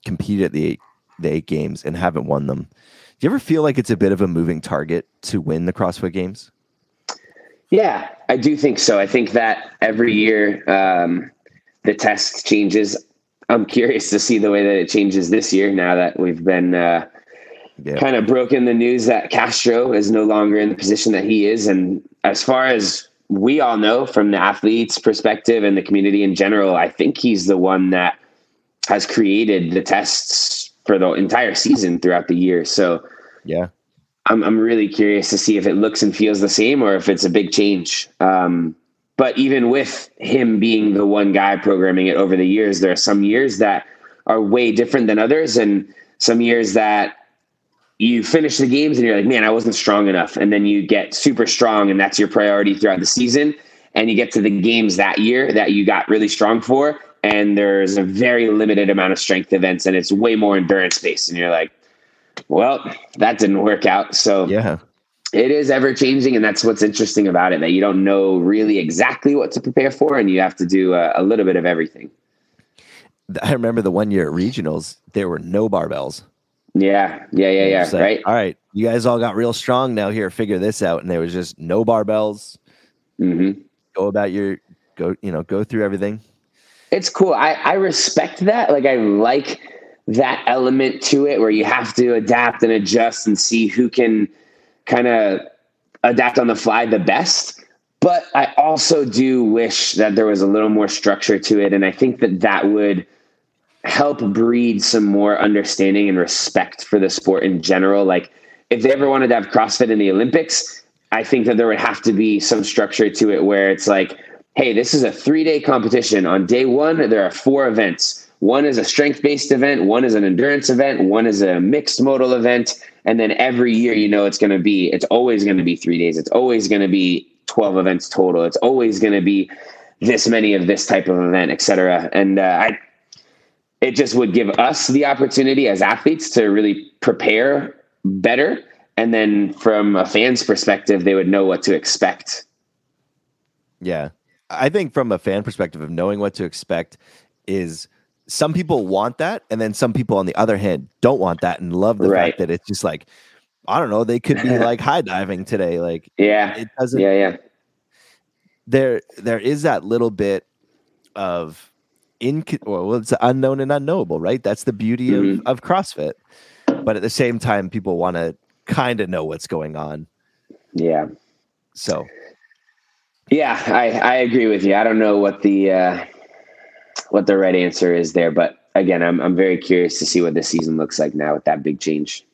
competed at the eight, the eight games and haven't won them. Do you ever feel like it's a bit of a moving target to win the CrossFit Games? Yeah, I do think so. I think that every year um, the test changes. I'm curious to see the way that it changes this year now that we've been uh, yeah. kind of broken the news that Castro is no longer in the position that he is. And as far as we all know from the athletes' perspective and the community in general, I think he's the one that has created the tests for the entire season throughout the year. So, yeah, I'm, I'm really curious to see if it looks and feels the same or if it's a big change. Um, but even with him being the one guy programming it over the years, there are some years that are way different than others, and some years that you finish the games and you're like, man, I wasn't strong enough. And then you get super strong, and that's your priority throughout the season. And you get to the games that year that you got really strong for, and there's a very limited amount of strength events, and it's way more endurance based. And you're like, well, that didn't work out. So yeah, it is ever changing, and that's what's interesting about it that you don't know really exactly what to prepare for, and you have to do a, a little bit of everything. I remember the one year at regionals, there were no barbells. Yeah, yeah, yeah, yeah. Like, right. All right, you guys all got real strong now. Here, figure this out, and there was just no barbells. Mm-hmm. Go about your go. You know, go through everything. It's cool. I I respect that. Like I like that element to it where you have to adapt and adjust and see who can kind of adapt on the fly the best. But I also do wish that there was a little more structure to it. And I think that that would help breed some more understanding and respect for the sport in general. Like, if they ever wanted to have CrossFit in the Olympics, I think that there would have to be some structure to it where it's like, hey, this is a three day competition. On day one, there are four events one is a strength based event, one is an endurance event, one is a mixed modal event. And then every year, you know, it's going to be, it's always going to be three days. It's always going to be 12 events total. It's always going to be this many of this type of event, et cetera. And uh, I, it just would give us the opportunity as athletes to really prepare better. And then from a fan's perspective, they would know what to expect. Yeah. I think from a fan perspective of knowing what to expect is some people want that. And then some people, on the other hand, don't want that and love the Right. fact that it's just like, I don't know, they could be <laughs> like high diving today. Like, Yeah. it doesn't, Yeah. Yeah. there there is that little bit of in well it's unknown and unknowable right that's the beauty Mhm. of, of crossfit but at the same time people want to kind of know what's going on Yeah. so Yeah, I, I agree with you. I don't know what the uh, what the right answer is there, but again, I'm I'm very curious to see what the season looks like now with that big change.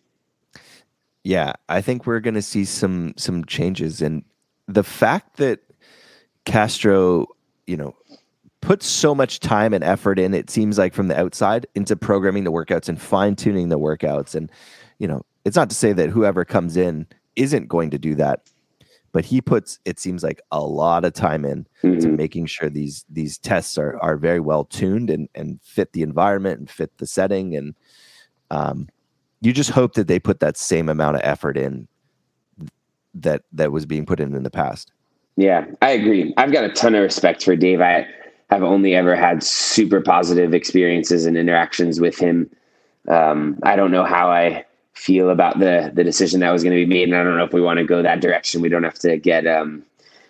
yeah i think we're going to see some some changes and the fact that castro you know puts so much time and effort in it seems like from the outside into programming the workouts and fine tuning the workouts and you know it's not to say that whoever comes in isn't going to do that but he puts it seems like a lot of time in to Mhm. making sure these these tests are are very well tuned and and fit the environment and fit the setting and um you just hope that they put that same amount of effort in that that was being put in in the past Yeah, I agree. I've got a ton of respect for Dave. I have only ever had super positive experiences and interactions with him. Um, I don't know how I feel about the the decision that was going to be made, and I don't know if we want to go that direction. We don't have to get um,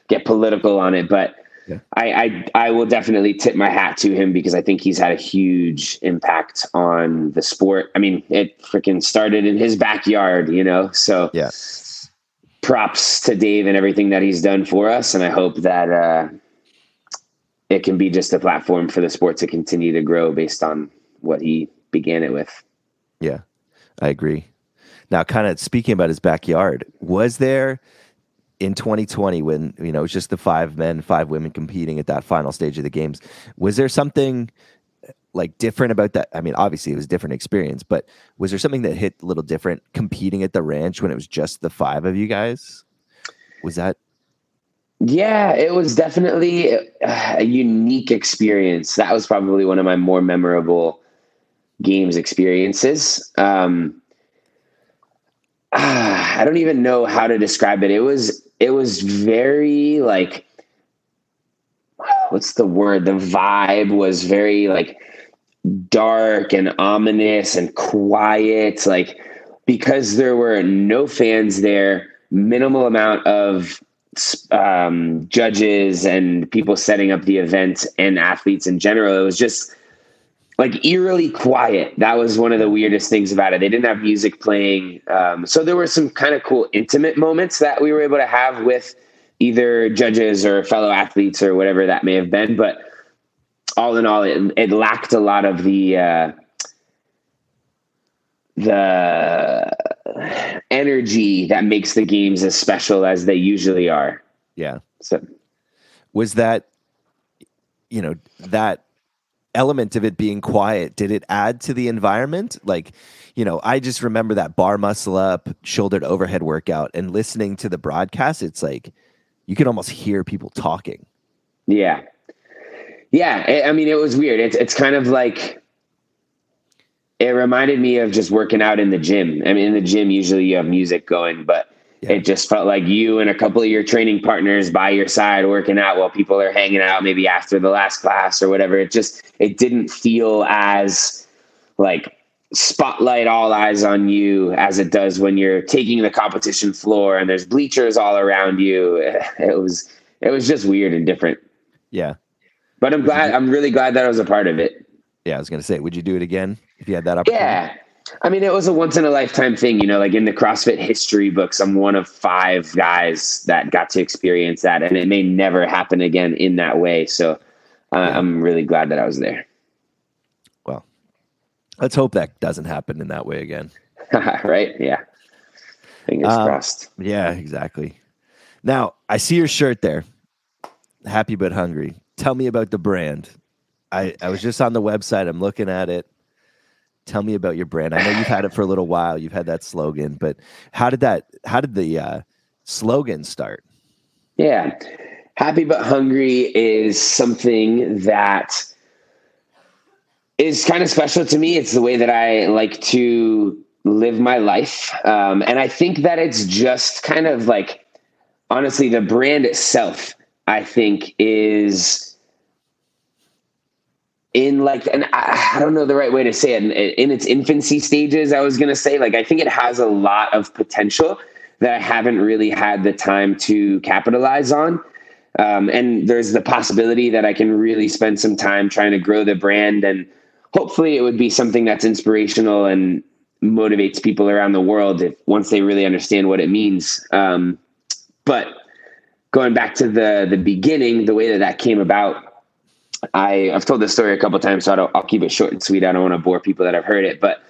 get political on it, but Yeah. I, I I will definitely tip my hat to him because I think he's had a huge impact on the sport. I mean, it freaking started in his backyard, you know. So Yeah. props to Dave and everything that he's done for us, and I hope that uh, it can be just a platform for the sport to continue to grow based on what he began it with. Yeah, I agree. Now, kind of speaking about his backyard, was there in 2020 when you know it was just the five men, five women competing at that final stage of the games? Was there something like different about that? I mean, obviously it was a different experience, but was there something that hit a little different competing at the ranch when it was just the five of you guys? Was that Yeah, it was definitely uh, a unique experience. That was probably one of my more memorable games experiences. Um, ah, <sighs> I don't even know how to describe it. It was it was very like what's the word? The vibe was very like dark and ominous and quiet like because there were no fans there, minimal amount of um, judges and people setting up the event and athletes in general. It was just like eerily quiet. That was one of the weirdest things about it. They didn't have music playing. Um, so there were some kind of cool intimate moments that we were able to have with either judges or fellow athletes or whatever that may have been. But all in all, it, it lacked a lot of the, uh, the energy that makes the games as special as they usually are. yeah? So Was that you know that element of it being quiet did it add to the environment like you know i just remember that bar muscle up shouldered overhead workout and listening to the broadcast it's like you can almost hear people talking yeah, yeah. I- mean, it was weird. It's it's kind of like it reminded me of just working out in the gym. I mean, in the gym usually you have music going, but Yeah. it just felt like you and a couple of your training partners by your side working out while people are hanging out maybe after the last class or whatever. It just it didn't feel as like spotlight all eyes on you as it does when you're taking the competition floor and there's bleachers all around you. <laughs> It was it was just weird and different. yeah But I'm glad I'm really glad that I was a part of it. yeah i was gonna say would you do it again if you had that opportunity Yeah. I mean, it was a once in a lifetime thing, you know, like in the CrossFit history books, I'm one of five guys that got to experience that, and it may never happen again in that way. So uh, I'm really glad that I was there. well let's hope that doesn't happen in that way again <laughs> right? Yeah. Fingers Um, crossed. yeah exactly now i see your shirt there happy but hungry tell me about the brand i i was just on the website i'm looking at it tell me about your brand i know you've had it for a little while you've had that slogan but how did that how did the uh, slogan start Yeah. Happy but hungry is something that is kind of special to me. It's the way that I like to live my life. Um, and I think that it's just kind of like, honestly, the brand itself, I think, is in like, and I, I don't know the right way to say it, in, in its infancy stages, I was going to say, like, I think it has a lot of potential that I haven't really had the time to capitalize on. Um, and there's the possibility that I can really spend some time trying to grow the brand and hopefully it would be something that's inspirational and motivates people around the world if once they really understand what it means. Um, but going back to the the beginning, the way that that came about, I I've told this story a couple times, so I'll, I'll keep it short and sweet. I don't want to bore people that have heard it, but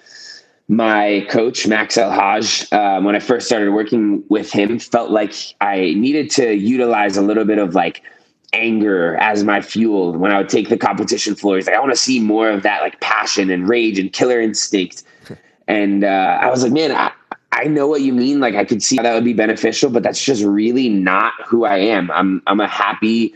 my coach Max El-Hage, um, when I first started working with him, felt like I needed to utilize a little bit of like anger as my fuel when I would take the competition floors. Like I want to see more of that like passion and rage and killer instinct. <laughs> and uh, I was like, man, I, I know what you mean. Like I could see how that would be beneficial, but that's just really not who I am. I'm I'm a happy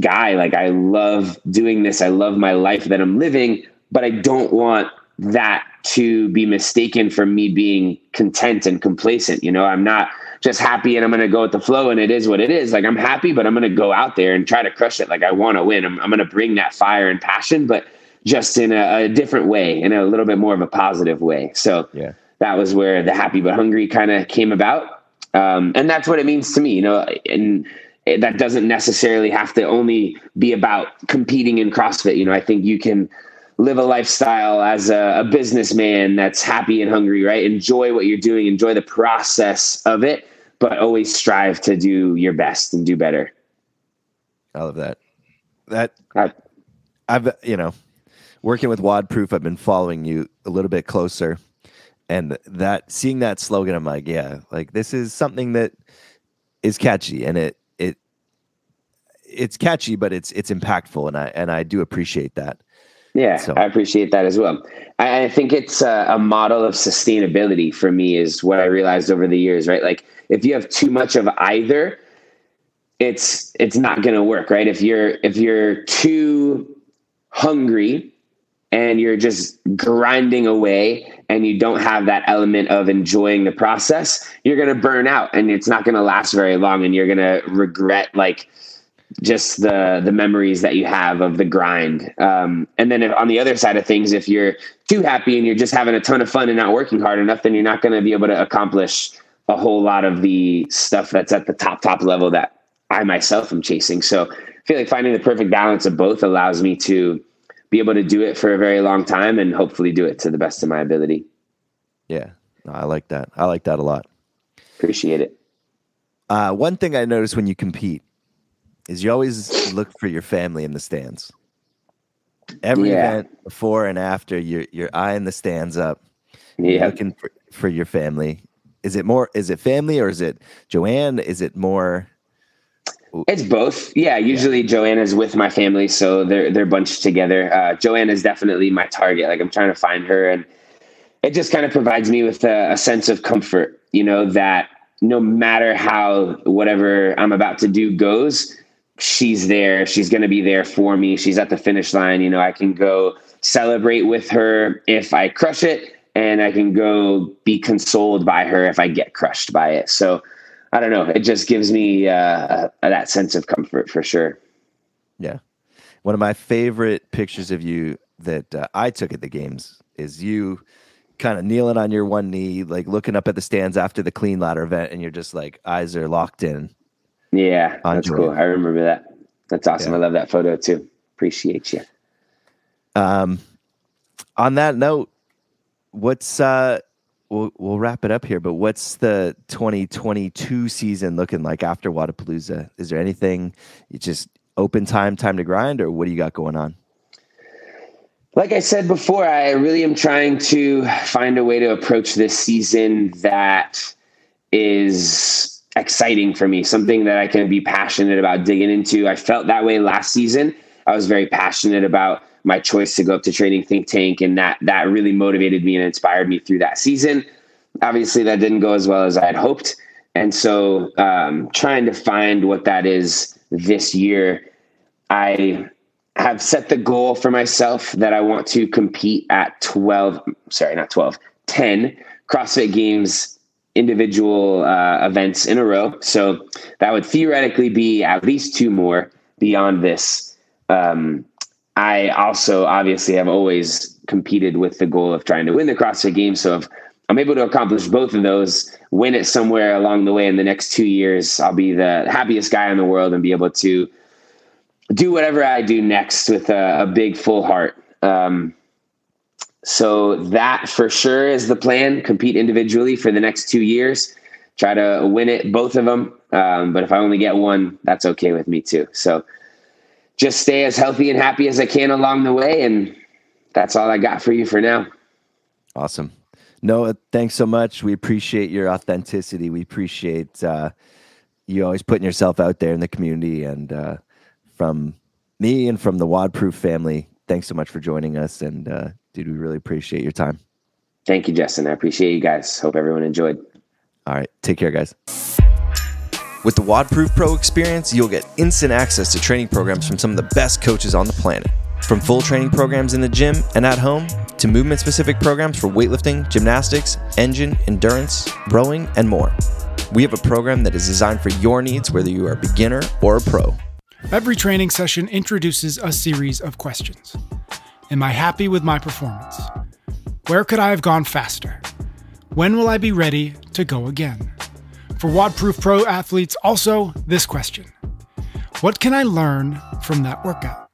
guy. Like I love doing this. I love my life that I'm living, but I don't want that to be mistaken for me being content and complacent. You know, I'm not just happy and I'm going to go with the flow and it is what it is. Like I'm happy, but I'm going to go out there and try to crush it. Like I want to win. I'm, I'm going to bring that fire and passion, but just in a, a, different way, in a little bit more of a positive way. So yeah, that was where the happy but hungry kind of came about. Um, and that's what it means to me, you know, and that doesn't necessarily have to only be about competing in CrossFit. You know, I think you can live a lifestyle as a, a, businessman that's happy and hungry, right? Enjoy what you're doing, enjoy the process of it, but always strive to do your best and do better. I love that. That I, I've you know, working with WODProof, I've been following you a little bit closer. And that seeing that slogan, I'm like, yeah, like this is something that is catchy and it it's catchy, but it's it's impactful and I and I do appreciate that. Yeah, so. I appreciate that as well. I, I think it's a, a, model of sustainability for me, is what I realized over the years, right? Like if you have too much of either, it's it's not going to work, right? If you're if you're too hungry and you're just grinding away and you don't have that element of enjoying the process, you're going to burn out and it's not going to last very long and you're going to regret like just the the memories that you have of the grind. Um, and then if, on the other side of things, if you're too happy and you're just having a ton of fun and not working hard enough, then you're not going to be able to accomplish a whole lot of the stuff that's at the top top level that I myself am chasing. So I feel like finding the perfect balance of both allows me to be able to do it for a very long time and hopefully do it to the best of my ability. Yeah, I like that. I like that a lot. Appreciate it. Uh, one thing I notice when you compete is you always look for your family in the stands. Every yeah. event before and after, you're you're eyeing the stands up. Yeah, looking for, for your family. Is it more? Is it family or is it Joanne? Is it more? It's both. Yeah, usually yeah. Joanne is with my family, so they're they're bunched together. Uh, Joanne is definitely my target. Like I'm trying to find her, and it just kind of provides me with a, a sense of comfort. You know that no matter how whatever I'm about to do goes, she's there. She's going to be there for me. She's at the finish line. You know, I can go celebrate with her if I crush it, and I can go be consoled by her if I get crushed by it. So I don't know. It just gives me uh, that sense of comfort for sure. Yeah. One of my favorite pictures of you that uh, I took at the games is you kind of kneeling on your one knee, like looking up at the stands after the clean ladder event, and you're just like eyes are locked in yeah, that's cool. I remember that. That's awesome. Yeah. I love that photo too. Appreciate you. Um, on that note, what's uh, we'll we'll wrap it up here. But what's the 2022 season looking like after Wodapalooza? Is there anything you just open time, time to grind, or what do you got going on? Like I said before, I really am trying to find a way to approach this season that is exciting for me, something that I can be passionate about digging into. I felt that way last season. I was very passionate about my choice to go up to Training Think Tank, and that that really motivated me and inspired me through that season. Obviously, that didn't go as well as I had hoped, and so um, trying to find what that is this year, I have set the goal for myself that I want to compete at 12, sorry, not 12, 10 CrossFit Games individual uh, events in a row. So that would theoretically be at least two more beyond this. Um, I also obviously have always competed with the goal of trying to win the CrossFit Games. So if I'm able to accomplish both of those, win it somewhere along the way in the next two years, I'll be the happiest guy in the world and be able to do whatever I do next with a, a big full heart. Um, so that for sure is the plan. Compete individually for the next two years. Try to win it, both of them. Um, but if I only get one, that's okay with me too. So just stay as healthy and happy as I can along the way, and that's all I got for you for now. Awesome. Noah, thanks so much. We appreciate your authenticity. We appreciate uh, you always putting yourself out there in the community. And uh, from me and from the WODProof family, thanks so much for joining us. And uh, dude, we really appreciate your time. Thank you, Justin. I appreciate you guys. Hope everyone enjoyed. All right. Take care, guys. With the WODProof Pro experience, you'll get instant access to training programs from some of the best coaches on the planet. From full training programs in the gym and at home to movement specific programs for weightlifting, gymnastics, engine, endurance, rowing, and more. We have a program that is designed for your needs, whether you are a beginner or a pro. Every training session introduces a series of questions Am I happy with my performance? Where could I have gone faster? When will I be ready to go again? For WODProof Pro athletes, also this question What can I learn from that workout?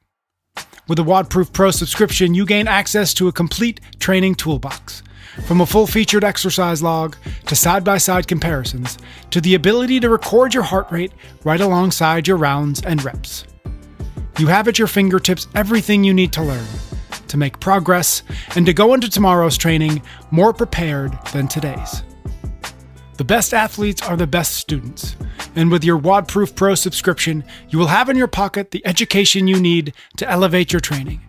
With a WODProof Pro subscription, you gain access to a complete training toolbox. From a full featured exercise log to side by side comparisons to the ability to record your heart rate right alongside your rounds and reps. You have at your fingertips everything you need to learn, to make progress, and to go into tomorrow's training more prepared than today's. The best athletes are the best students. And with your WODProof Pro subscription, you will have in your pocket the education you need to elevate your training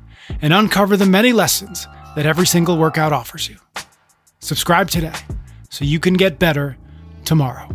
and uncover the many lessons that every single workout offers you. Subscribe today so you can get better tomorrow.